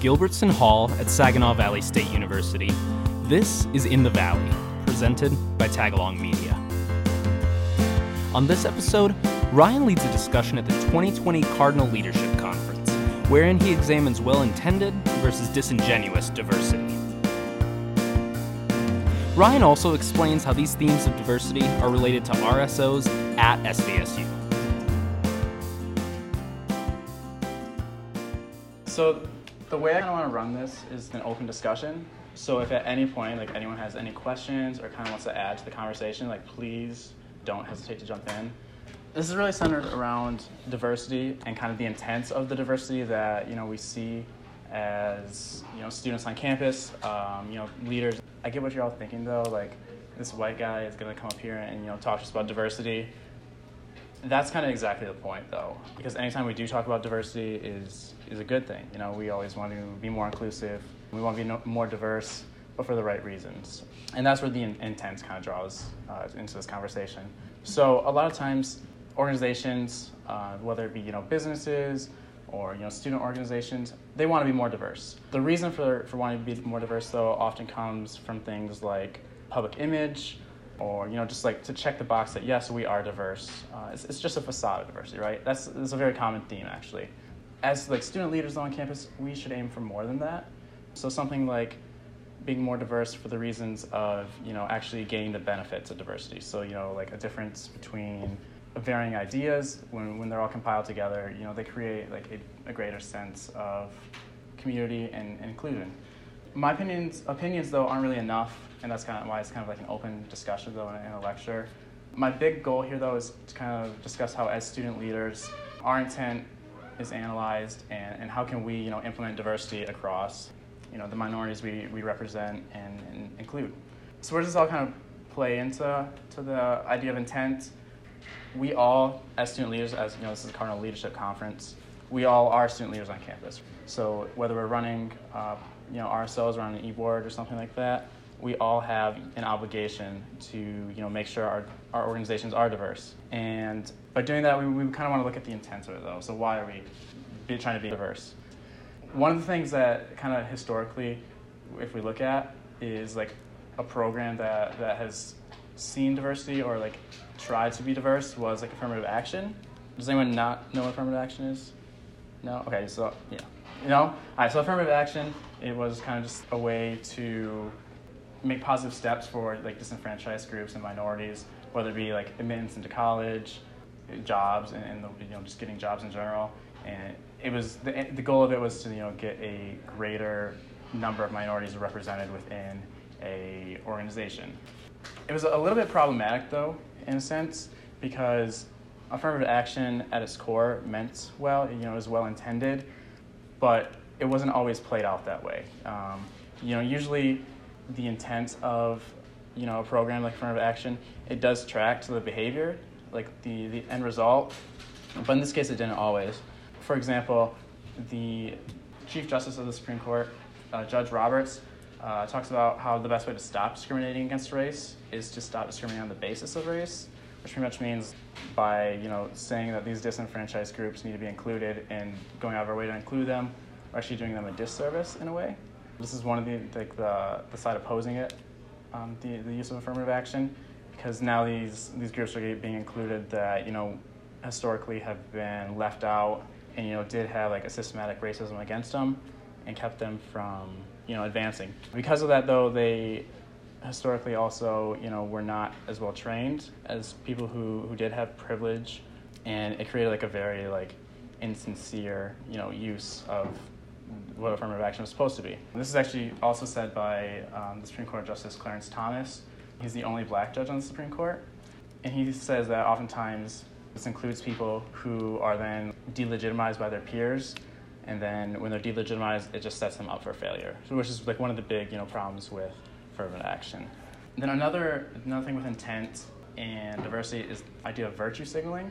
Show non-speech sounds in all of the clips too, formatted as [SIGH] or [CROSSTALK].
Gilbertson Hall at Saginaw Valley State University. This is In the Valley, presented by Tagalong Media. On this episode, Ryan leads a discussion at the 2020 Cardinal Leadership Conference, wherein he examines well intended versus disingenuous diversity. Ryan also explains how these themes of diversity are related to RSOs at SVSU. So the way I kind of want to run this is an open discussion. So if at any point, like anyone has any questions or kind of wants to add to the conversation, like please don't hesitate to jump in. This is really centered around diversity and kind of the intent of the diversity that you know we see as you know students on campus, um, you know leaders. I get what you're all thinking though, like this white guy is going to come up here and you know talk to us about diversity. That's kind of exactly the point, though, because anytime we do talk about diversity is is a good thing. You know, we always want to be more inclusive. We want to be no, more diverse, but for the right reasons. And that's where the in, intent kind of draws uh, into this conversation. So a lot of times, organizations, uh, whether it be you know businesses or you know student organizations, they want to be more diverse. The reason for for wanting to be more diverse, though, often comes from things like public image or you know just like to check the box that yes we are diverse. Uh, it's, it's just a facade of diversity right? That's, that's a very common theme actually. As like student leaders on campus we should aim for more than that. So something like being more diverse for the reasons of you know actually gaining the benefits of diversity. So you know like a difference between varying ideas when, when they're all compiled together you know they create like a, a greater sense of community and, and inclusion my opinions opinions though aren't really enough and that's kind of why it's kind of like an open discussion though in a, in a lecture. My big goal here though is to kind of discuss how as student leaders, our intent is analyzed and, and how can we you know implement diversity across you know the minorities we, we represent and, and include. So where does this all kind of play into to the idea of intent? We all, as student leaders, as you know, this is a Cardinal Leadership Conference, we all are student leaders on campus. So whether we're running, uh, you know, ourselves or on an e-board or something like that, we all have an obligation to you know make sure our, our organizations are diverse. And by doing that we, we kind of want to look at the intent of it though. So why are we be, trying to be diverse? One of the things that kind of historically if we look at is like a program that, that has seen diversity or like tried to be diverse was like affirmative action. Does anyone not know what affirmative action is? No? Okay so yeah. You know? All right so affirmative action it was kind of just a way to make positive steps for like disenfranchised groups and minorities, whether it be like admittance into college, jobs, and, and the, you know just getting jobs in general. And it was the, the goal of it was to you know get a greater number of minorities represented within a organization. It was a little bit problematic though, in a sense, because affirmative action at its core meant well, you know, it was well intended, but it wasn't always played out that way. Um, you know, usually the intent of you know a program like affirmative action, it does track to the behavior, like the, the end result. But in this case, it didn't always. For example, the Chief Justice of the Supreme Court, uh, Judge Roberts, uh, talks about how the best way to stop discriminating against race is to stop discriminating on the basis of race, which pretty much means by you know saying that these disenfranchised groups need to be included and going out of our way to include them, we're actually doing them a disservice in a way. This is one of the, like the, the side opposing it, um, the, the use of affirmative action, because now these, these groups are being included that, you know, historically have been left out and, you know, did have like a systematic racism against them and kept them from, you know, advancing. Because of that, though, they historically also, you know, were not as well trained as people who, who did have privilege, and it created like a very like insincere, you know, use of what affirmative action was supposed to be. This is actually also said by um, the Supreme Court Justice Clarence Thomas. He's the only black judge on the Supreme Court. And he says that oftentimes this includes people who are then delegitimized by their peers. And then when they're delegitimized, it just sets them up for failure, which is like one of the big you know, problems with affirmative action. And then another, another thing with intent and diversity is the idea of virtue signaling.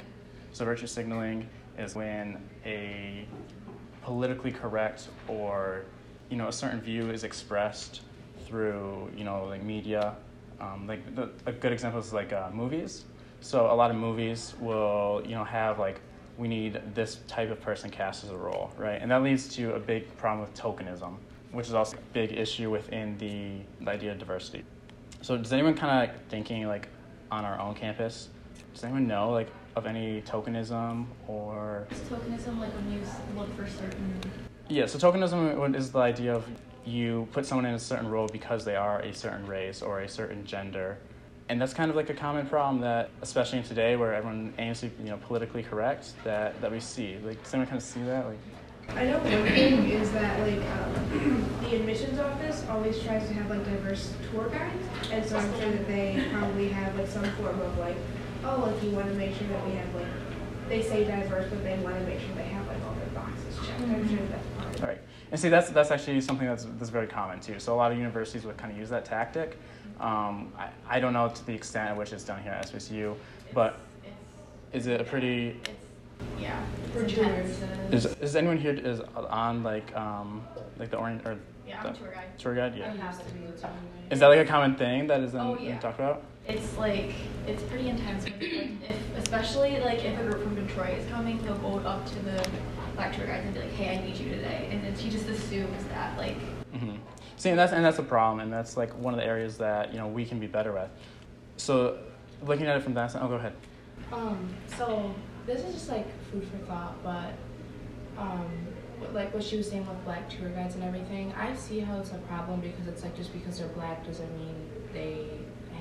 So virtue signaling is when a politically correct or you know a certain view is expressed through you know like media um, like the, a good example is like uh, movies so a lot of movies will you know have like we need this type of person cast as a role, right? And that leads to a big problem with tokenism, which is also a big issue within the, the idea of diversity. So does anyone kind of like thinking like on our own campus? Does anyone know like of any tokenism or? Is tokenism like when you look for certain? Yeah, so tokenism is the idea of you put someone in a certain role because they are a certain race or a certain gender. And that's kind of like a common problem that, especially in today where everyone aims to be, you know, politically correct, that, that we see. Like, does anyone kind of see that? Like, I know one thing is that like um, [CLEARS THROAT] the admissions office always tries to have like diverse tour guides, and so I'm sure that they probably have like some form of like, oh, like you want to make sure that we have like, they say diverse, but they want to make sure they have like all their boxes checked. I'm sure that's part of it. Right. And see, that's, that's actually something that's, that's very common too. So a lot of universities would kind of use that tactic. Um, I, I don't know to the extent at which it's done here at SVSU, but It's, is it a pretty, it's yeah. For juniors. is, is anyone here is on like, um, like the orient, or Yeah, the I'm tour guide. tour guide? Yeah. I have to be a tour Is that like a common thing that is then Oh, yeah. talked about? It's like it's pretty intense. When, like, if, especially like if a group from Detroit is coming, they'll go up to the black tour guides and be like, "Hey, I need you today," and then she just assumes that like hmm See, and that's and that's a problem, and that's like one of the areas that you know we can be better with. So, looking at it from that side, oh, go ahead. Um, so this is just like food for thought, but um, like what she was saying with black tour guides and everything, I see how it's a problem because it's like just because they're black doesn't mean they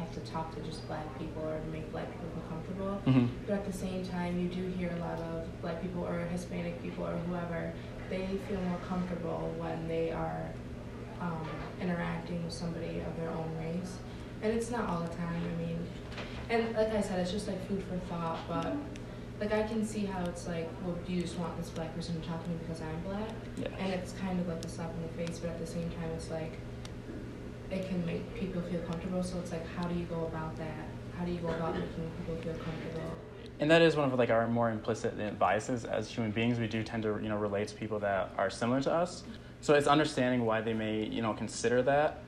have to talk to just black people or make black people feel comfortable. hmm But at the same time, you do hear a lot of black people or Hispanic people or whoever, they feel more comfortable when they are um, interacting with somebody of their own race. And it's not all the time, I mean, and like I said, it's just like food for thought, but like I can see how it's like, well, do you just want this black person to talk to me because I'm black? Yeah. And it's kind of like a slap in the face, but at the same time, it's like, it can make people feel comfortable, so it's like, how do you go about that? How do you go about making people feel comfortable? And that is one of like our more implicit biases as human beings. We do tend to you know relate to people that are similar to us. So it's understanding why they may you know consider that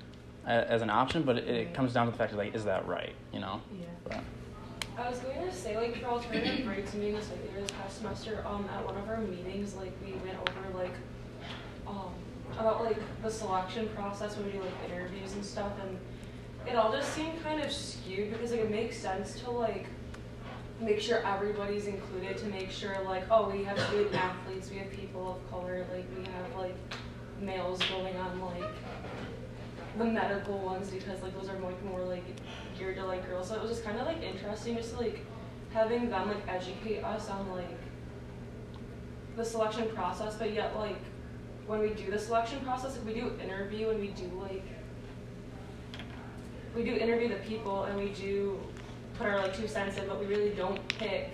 as an option, but it, it comes down to the fact of like, is that right? You know. Yeah. But, I was going to say, like, for alternative breaks and being this like this past semester, um, at one of our meetings, like, we went over, like, um, about, like, the selection process when we do, like, interviews and stuff, and it all just seemed kind of skewed because, like, it makes sense to, like, make sure everybody's included, to make sure, like, oh, we have student athletes, we have people of color, like, we have, like, males going on, like, the medical ones because like those are more like geared to like girls. So it was just kind of like interesting, just like having them like educate us on like the selection process, but yet like when we do the selection process, like, we do interview and we do like we do interview the people and we do put our like two cents in, but we really don't pick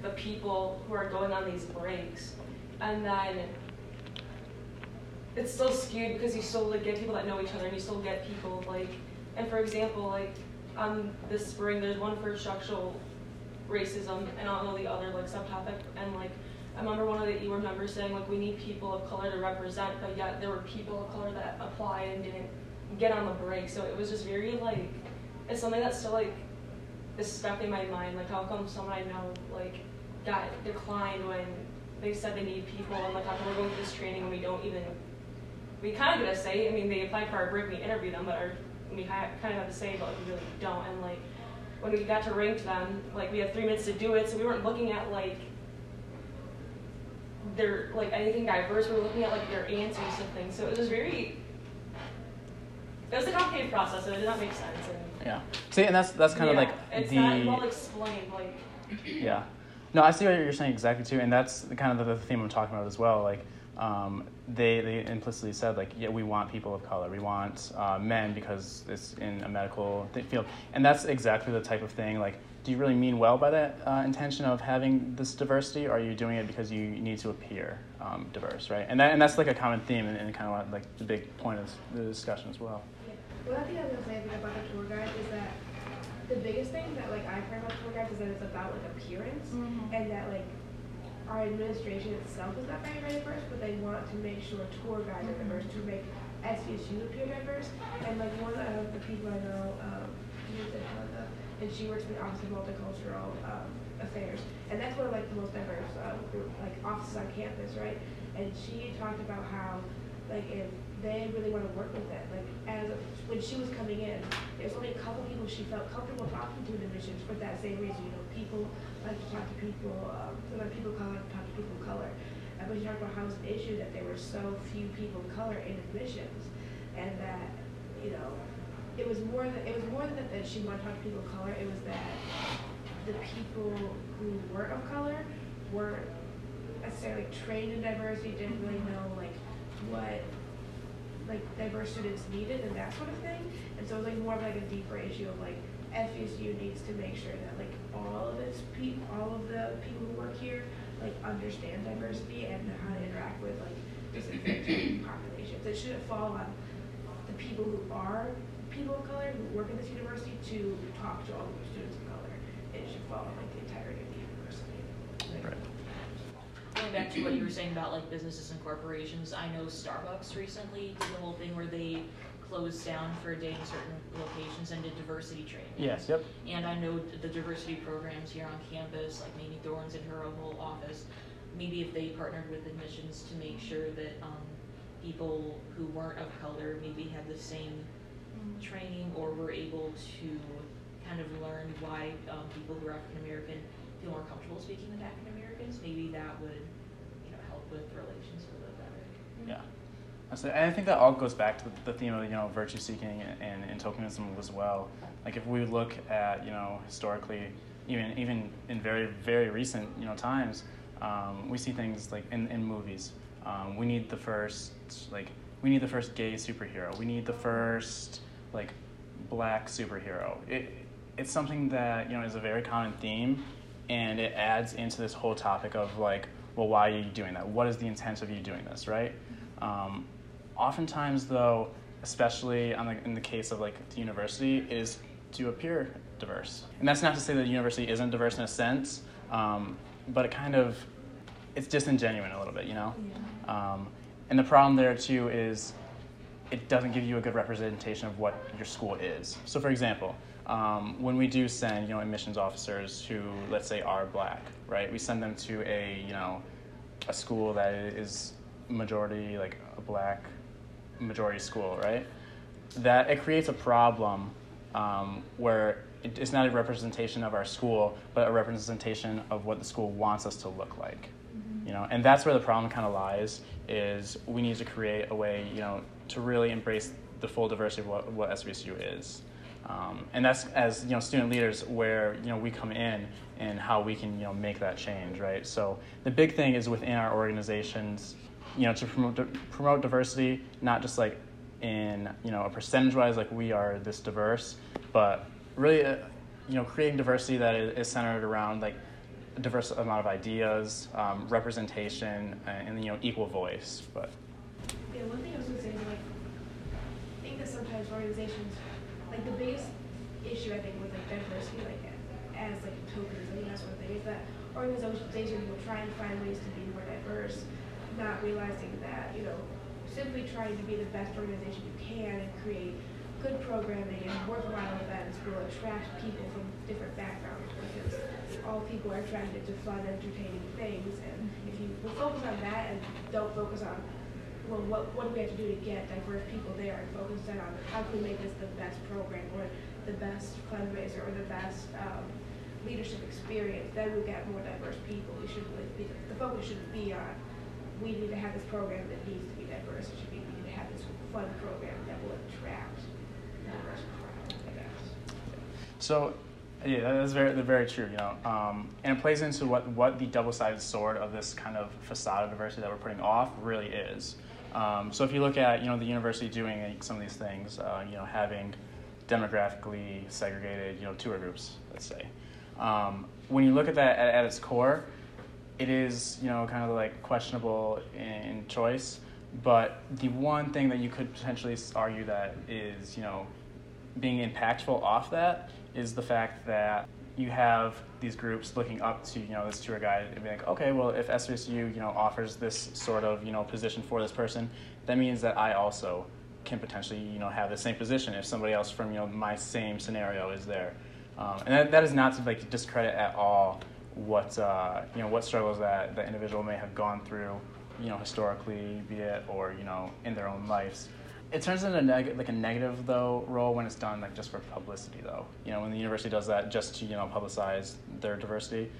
the people who are going on these breaks, and then it's still skewed because you still like get people that know each other and you still get people like and for example like on this spring there's one for structural racism and don't know the other like subtopic and like I remember one of the EWAR members saying like we need people of color to represent but yet there were people of color that applied and didn't get on the break so it was just very like it's something that's still like is stuck in my mind like how come someone I know like got declined when they said they need people and like how come we're going through this training and we don't even we kind of get a say. I mean, they applied for our break, we interviewed them, but our, we kind of have a say, but we really don't. And like, when we got to rank them, like we had three minutes to do it, so we weren't looking at like their like anything diverse. We're looking at like their answers to things. So it was very. It was a complicated process, so it did not make sense. And yeah. See, and that's that's kind of yeah, like it's the not well explained. Like [CLEARS THROAT] Yeah. No, I see what you're saying exactly too, and that's the kind of the theme I'm talking about as well. Like, um, they they implicitly said like, yeah, we want people of color, we want uh, men because it's in a medical th- field, and that's exactly the type of thing. Like, do you really mean well by that uh, intention of having this diversity, or are you doing it because you need to appear um, diverse, right? And that and that's like a common theme and, and kind of like the big point of the discussion as well. One thing I was gonna say about the tour guide is that the biggest thing that like I've heard about tour guides is that it's about like appearance Mhm. and that like our administration itself is not very diverse, but they want to make sure tour guides are diverse to make SVSU appear diverse. And like one of the people I know, um, in Helena, and she works in the Office of Multicultural um, affairs, and that's one of like the most diverse uh, group, like offices on campus, right? And she talked about how like if they really want to work with it, like as a, when she was coming in, there's only a couple people she felt comfortable talking to in admissions for that same reason. You know, people like to talk to people, um, like people of color like to talk to people of color. And when she talked about how it was an issue that there were so few people of color in admissions, and that you know, it was more than it was more than that, she wanted to talk to people of color. It was that the people who weren't of color weren't necessarily trained in diversity, didn't really know like what like diverse students needed and that sort of thing. And so it was like more of like a deeper issue of like FSU needs to make sure that like all of its people, all of the people who work here like understand diversity and how to interact with like different populations. It shouldn't fall on the people who are people of color who work at this university to talk to all of the students of color. It should follow like the entirety of the university. Right. Going back to what you were saying about like businesses and corporations, I know Starbucks recently did the whole thing where they closed down for a day in certain locations and did diversity training. Yes. Yep. And I know the diversity programs here on campus, like Mamie Thorns in her whole office, maybe if they partnered with admissions to make sure that um, people who weren't of color maybe had the same training or were able to kind of learn why um, people who are African American feel more comfortable speaking with African Americans, maybe that would, you know, help with relations a little better. Yeah. So, and I think that all goes back to the theme of you know virtue seeking and, and tokenism as well. Like if we look at you know historically, even even in very very recent you know times, um, we see things like in, in movies. Um, we need the first like we need the first gay superhero. We need the first like black superhero. It, it's something that you know is a very common theme, and it adds into this whole topic of like, well, why are you doing that? What is the intent of you doing this, right? Um, oftentimes, though, especially on the, in the case of like the university, is to appear diverse, and that's not to say that the university isn't diverse in a sense, um, but it kind of it's disingenuous a little bit, you know. Um, and the problem there too is it doesn't give you a good representation of what your school is. So, for example, um, when we do send, you know, admissions officers who, let's say, are black, right? We send them to a, you know, a school that is majority like a black majority school, right? That it creates a problem um, where it's not a representation of our school, but a representation of what the school wants us to look like. You know, and that's where the problem kind of lies. Is we need to create a way, you know, to really embrace the full diversity of what, what SVSU is. Um, and that's as you know student leaders where you know we come in and how we can you know make that change right so the big thing is within our organizations you know to promote promote diversity not just like in you know a percentage wise like we are this diverse but really uh, you know creating diversity that is, centered around like diverse amount of ideas um, representation and, and you know equal voice but Yeah, one thing I was gonna say is like, I think that sometimes organizations, like the biggest issue I think with like diversity, like as like tokens and that sort of thing, is that organizations will try and find ways to be more diverse, not realizing that, you know, simply trying to be the best organization you can and create good programming and worthwhile events will attract people from different backgrounds because all people are attracted to fun, entertaining things. And if you focus on that and don't focus on, well, what, what do we have to do to get diverse people there and focus then on how can we make this the best program or the best fundraiser or the best um, leadership experience, then we'll get more diverse people. We should really be, the focus shouldn't be on, we need to have this program that needs to be diverse. It should be, we need to have this fun program that will attract diverse crowd, I guess. So, yeah, that's very, that's very true. You know, um, and it plays into what what the double-sided sword of this kind of facade of diversity that we're putting off really is. Um, so, if you look at you know the university doing some of these things, uh, you know, having demographically segregated you know tour groups, let's say, um, when you look at that at, at its core, it is you know kind of like questionable in choice. But the one thing that you could potentially argue that is you know being impactful off that is the fact that you have these groups looking up to you know this tour guide and be like, okay, well if SVSU you know offers this sort of you know position for this person, that means that I also can potentially you know have the same position if somebody else from you know my same scenario is there, um, and that, that is not to like discredit at all what uh, you know what struggles that the individual may have gone through, you know, historically, be it or you know in their own lives. It turns into neg- like a negative though role when it's done like just for publicity though. You know, when the university does that just to you know publicize their diversity,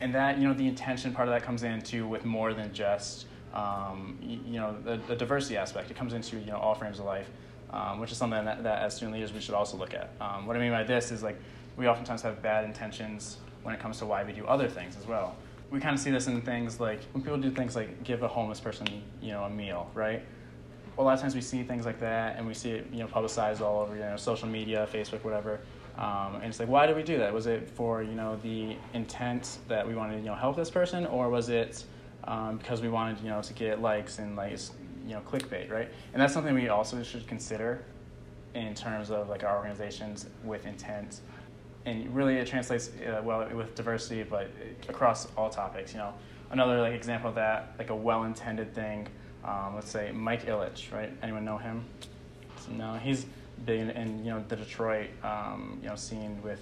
and that you know the intention part of that comes into with more than just um, you, you, know the, the, diversity aspect. It comes into you know all frames of life, um, which is something that, that, as student leaders we should also look at. Um, what I mean by this is like we oftentimes have bad intentions when it comes to why we do other things as well. We kind of see this in things like when people do things like give a homeless person you know a meal, right? A lot of times we see things like that and we see it you know publicized all over you know social media, Facebook, whatever. Um, and it's like, why did we do that? Was it for you know the intent that we wanted to you know help this person, or was it um, because we wanted you know to get likes and like you know clickbait, right? And that's something we also should consider in terms of like our organizations with intent. And really, it translates uh, well with diversity, but across all topics. You know, another like example of that, like a well-intended thing. Um, let's say Mike Ilitch, right? Anyone know him? No, he's big in, in you know the Detroit um, you know scene with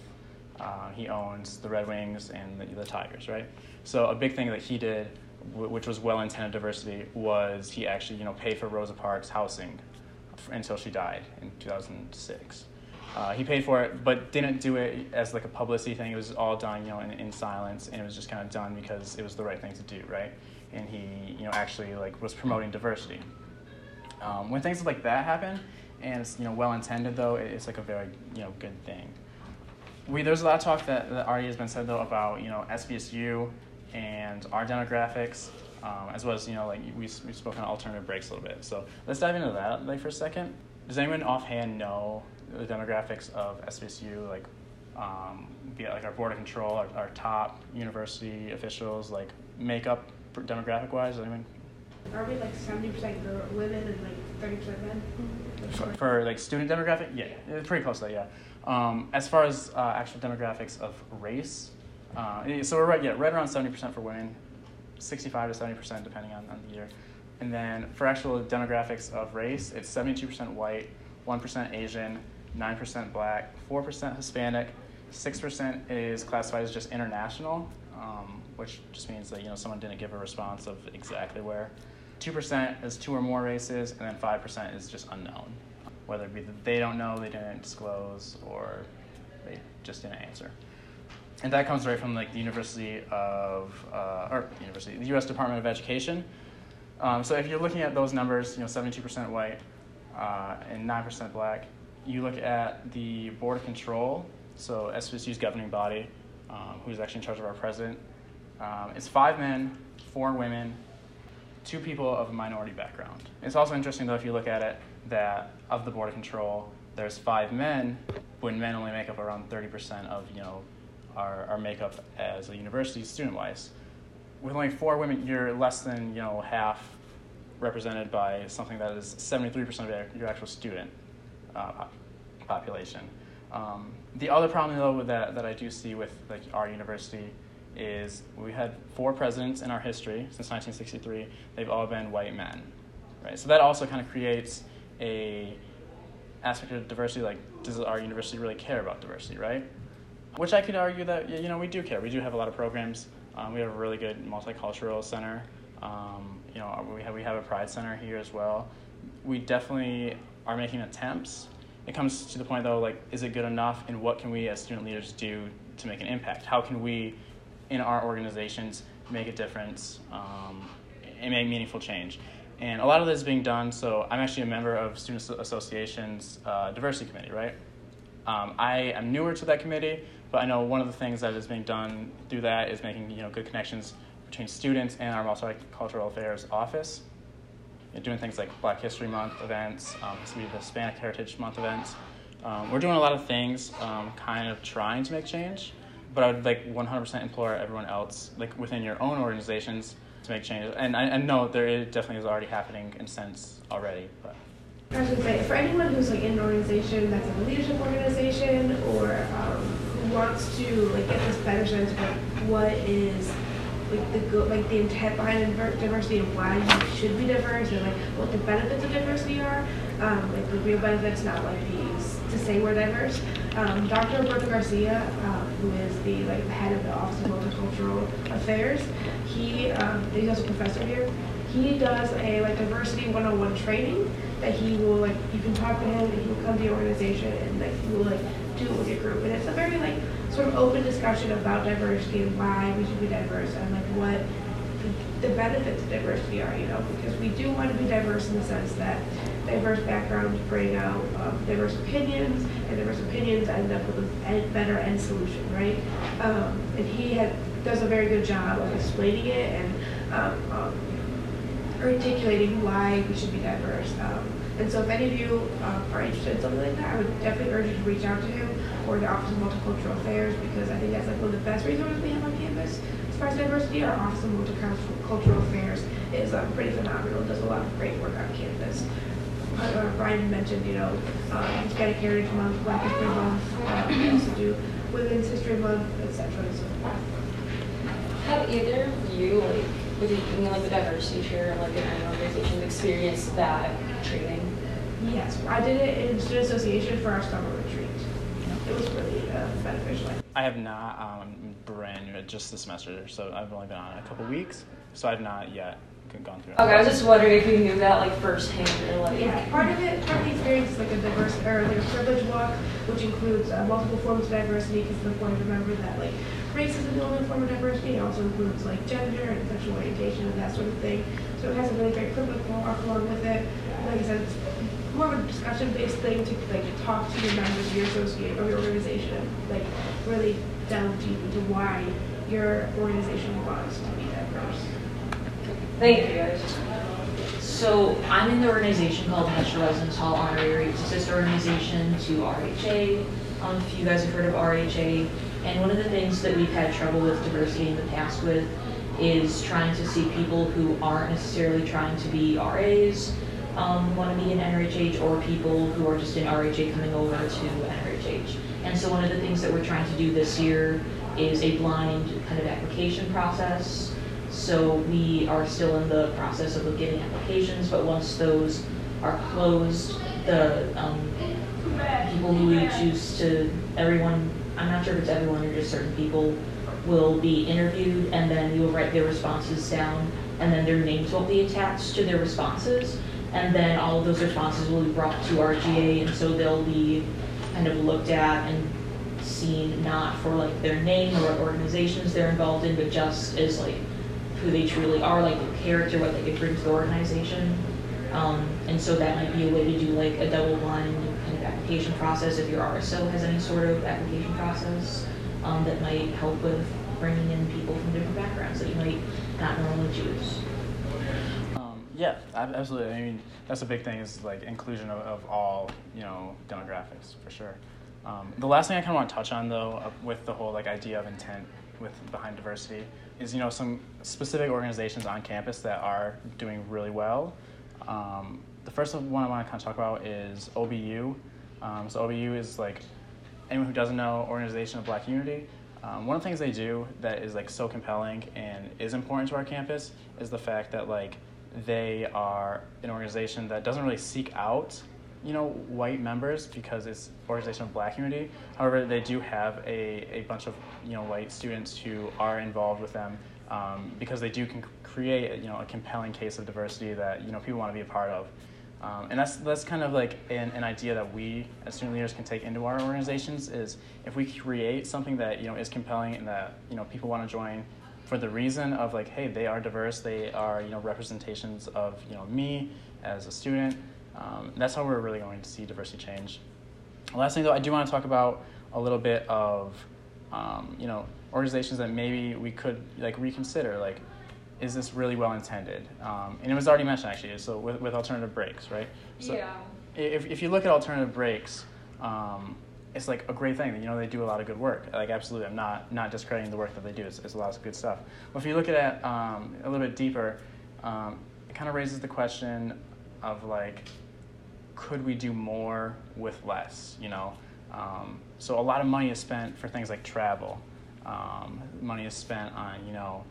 uh, he owns the Red Wings and the, the, Tigers, right? So a big thing that he did, w- which was well-intended diversity, was he actually you know paid for Rosa Parks housing f- until she died in 2006. Uh, he paid for it, but didn't do it as like a publicity thing. It was all done, you know, in, in silence, and it was just kind of done because it was the right thing to do, right? And he, you know, actually like was promoting diversity. Um, when things like that happen, and it's you know well intended though, it's like a very you know good thing. We there's a lot of talk that, that already has been said though about you know SVSU and our demographics, um, as well as you know like we we spoke on alternative breaks a little bit. So let's dive into that like for a second. Does anyone offhand know the demographics of SVSU like? Um, be like our board of control, our, our top university officials, like makeup demographic wise? Anyone are we like seventy percent women and like thirty percent men? For, for, like student demographic, yeah, it's pretty close to that. Yeah. Um, as far as uh, actual demographics of race, uh, so we're right, yeah, right around seventy percent for women, sixty-five to seventy percent depending on, on the year. And then for actual demographics of race, it's seventy-two percent white, one percent Asian, nine percent black, four percent Hispanic, six percent is classified as just international, um, which just means that you know someone didn't give a response of exactly where. 2% is two or more races, and then 5% is just unknown. Whether it be that they don't know, they didn't disclose, or they just didn't answer. And that comes right from like the University of, uh, or University, the U.S. Department of Education. Um, so if you're looking at those numbers, you know, 72% white uh, and 9% black, you look at the Board of Control, so SVSU's governing body, um, who's actually in charge of our president. Um, it's five men, four women, two people of a minority background. It's also interesting, though, if you look at it, that of the Board of Control, there's five men, when men only make up around 30% of, you know, our, our makeup as a university student-wise. With only four women, you're less than, you know, half represented by something that is 73% of your actual student uh, population. Um, the other problem, though, that, that I do see with like, our university is we had four presidents in our history since 1963. They've all been white men, right? So that also kind of creates a aspect of diversity. Like, does our university really care about diversity, right? Which I could argue that you know we do care. We do have a lot of programs. Um, we have a really good multicultural center. Um, you know, we have we have a pride center here as well. We definitely are making attempts. It comes to the point though, like, is it good enough, and what can we as student leaders do to make an impact? How can we in our organizations make a difference um, and make meaningful change. And a lot of this is being done. So I'm actually a member of Student Association's uh, diversity committee, right? Um, I am newer to that committee, but I know one of the things that is being done through that is making you know good connections between students and our multicultural affairs office. Doing things like Black History Month events, um, will be the Hispanic Heritage Month events. Um, we're doing a lot of things, um, kind of trying to make change but I would like 100% implore everyone else, like within your own organizations, to make changes. And I, I know there is, definitely is already happening in sense already. But I gonna say, for anyone who's like in an organization that's a leadership organization or um, wants to like get this better sense of what is like the go- like the intent behind diversity and why you should be diverse and like what the benefits of diversity are, um, like the real benefits, not like these to say we're diverse. Um, Dr. Roberto Garcia, um, who is the like head of the Office of Multicultural Affairs, he um, he's also a professor here. He does a like diversity 101 training that he will like you can talk to him and he will come to your organization and like he will like do it with your group and it's a very like sort of open discussion about diversity and why we should be diverse and like what the benefits of diversity are, you know, because we do want to be diverse in the sense that diverse backgrounds bring out um, diverse opinions, and diverse opinions end up with a better end solution, right? Um, and he had, does a very good job of explaining it and um, um, articulating why we should be diverse. And so if any of you um, are interested in something like that, I would definitely urge you to reach out to him or the Office of Multicultural Affairs because I think that's like one of the best resources we have on campus as far as diversity. Our Office of Multicultural Affairs is um, pretty phenomenal. Does a lot of great work on campus. Uh, Ryan mentioned, you know, um, Hispanic Heritage Month, Black History Month. Um, we also do Women's History Month, etc. so. Have either of you, like, with you being like the diversity chair, like in an organization, experienced that training? Yes, I did it in student association for our summer retreat. It was really uh, beneficial. I have not um, brand new, just this semester, so I've only been on a couple weeks, so I've not yet gone through. it. Okay, I was just wondering if you knew that like firsthand or like. Yeah, part of it, part of the experience is like a diverse or like a privilege walk, which includes uh, multiple forms of diversity. Because it's important to remember that like race isn't the only form of diversity. It also includes like gender and sexual orientation and that sort of thing. So it has a really great privilege walk along with it. Like I said, it's more of a discussion-based thing to like talk to your members of your associate or your organization, like really delve deep into why your organization wants to be diverse. Thank you guys. So I'm in the organization called Metro Residence Hall Honorary. It's a sister organization to RHA. Um, if you guys have heard of RHA, and one of the things that we've had trouble with diversity in the past with is trying to see people who aren't necessarily trying to be RAs um, want to be in NRHH or people who are just in RHA coming over to NRHH. And so one of the things that we're trying to do this year is a blind kind of application process. So we are still in the process of getting applications, but once those are closed, the um, people who we choose to, everyone, I'm not sure if it's everyone or just certain people, will be interviewed and then you will write their responses down and then their names will be attached to their responses. And then all of those responses will be brought to RGA and so they'll be kind of looked at and seen not for like their name or what organizations they're involved in, but just as like who they truly are, like their character, what they could bring to the organization. Um, and so that might be a way to do like a double blind kind of application process if your RSO has any sort of application process um, that might help with bringing in people from different backgrounds that you might not normally choose. Yeah, absolutely. I mean, that's a big thing is like inclusion of, of all you know demographics for sure. Um, the last thing I kind of want to touch on though, uh, with the whole like idea of intent with behind diversity, is you know some specific organizations on campus that are doing really well. Um, the first one I want to kind of talk about is OBU. Um, so OBU is like anyone who doesn't know, Organization of Black Unity. Um, one of the things they do that is like so compelling and is important to our campus is the fact that like they are an organization that doesn't really seek out you know white members because it's organization of black community. However they do have a, a bunch of you know white students who are involved with them um, because they do can create you know a compelling case of diversity that you know people want to be a part of. Um, and that's that's kind of like an, an idea that we as student leaders can take into our organizations is if we create something that you know is compelling and that you know people want to join for the reason of like hey they are diverse. They are you know representations of you know me as a student. Um, that's how we're really going to see diversity change. The last thing though i do want to talk about a little bit of um, you know organizations that maybe we could like reconsider like is this really well intended? Um, and it was already mentioned actually so with, with alternative breaks right? So yeah. if, if you look at alternative breaks um, it's like a great thing. You know, they do a lot of good work. Like, absolutely, I'm not not discrediting the work that they do. It's, it's a lot of good stuff. But if you look at it um, a little bit deeper, um, it kind of raises the question of like, could we do more with less? You know, um, so a lot of money is spent for things like travel. Um, money is spent on you know,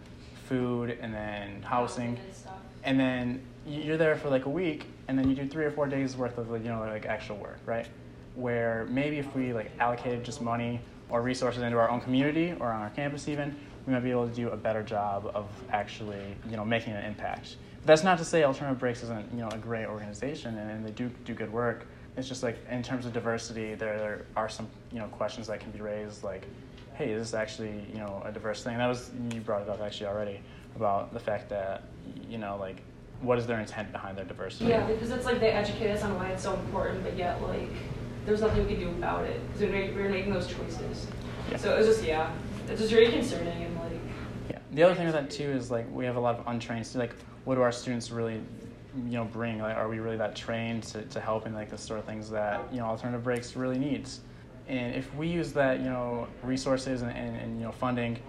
food and then housing, and and then you're there for like a week, and then you do three or four days worth of you know like actual work, right? Where maybe if we like allocated just money or resources into our own community or on our campus even, we might be able to do a better job of actually, you know, making an impact. But that's not to say Alternative Breaks isn't, you know, a great organization and, and they do do good work. It's just like in terms of diversity, there, there are some, you know, questions that can be raised like, hey, is this actually, you know, a diverse thing? That was you brought it up actually already about the fact that, you know, like what is their intent behind their diversity? Yeah, because it's like they educate us on why it's so important, but yet like there's nothing we can do about it because we we're making those choices. Yeah. So was just yeah, it's just very concerning and like Yeah. The other thing with that too is like we have a lot of untrained students. Like, what do our students really, you know, bring? Like, are we really that trained to, to help in like the sort of things that you know alternative breaks really needs? And if we use that, you know, resources and, and, and you know funding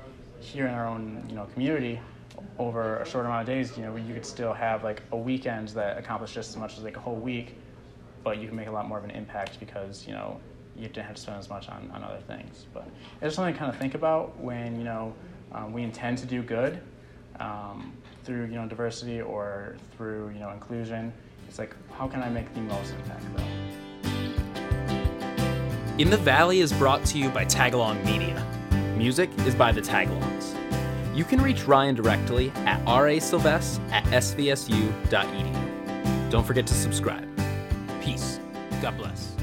here in our own you know community over a short amount of days, you know, you could still have like a weekend that accomplished just as much as like a whole week, but you can make a lot more of an impact because you know you didn't have to spend as much on, on other things. But it's just something to kind of think about when you know um, we intend to do good um, through you know diversity or through you know inclusion. It's like how can I make the most impact though? In the Valley is brought to you by Tagalong Media. Music is by the Tagalongs. You can reach Ryan directly at rasylvest at svsu.edu. Don't forget to subscribe. God bless.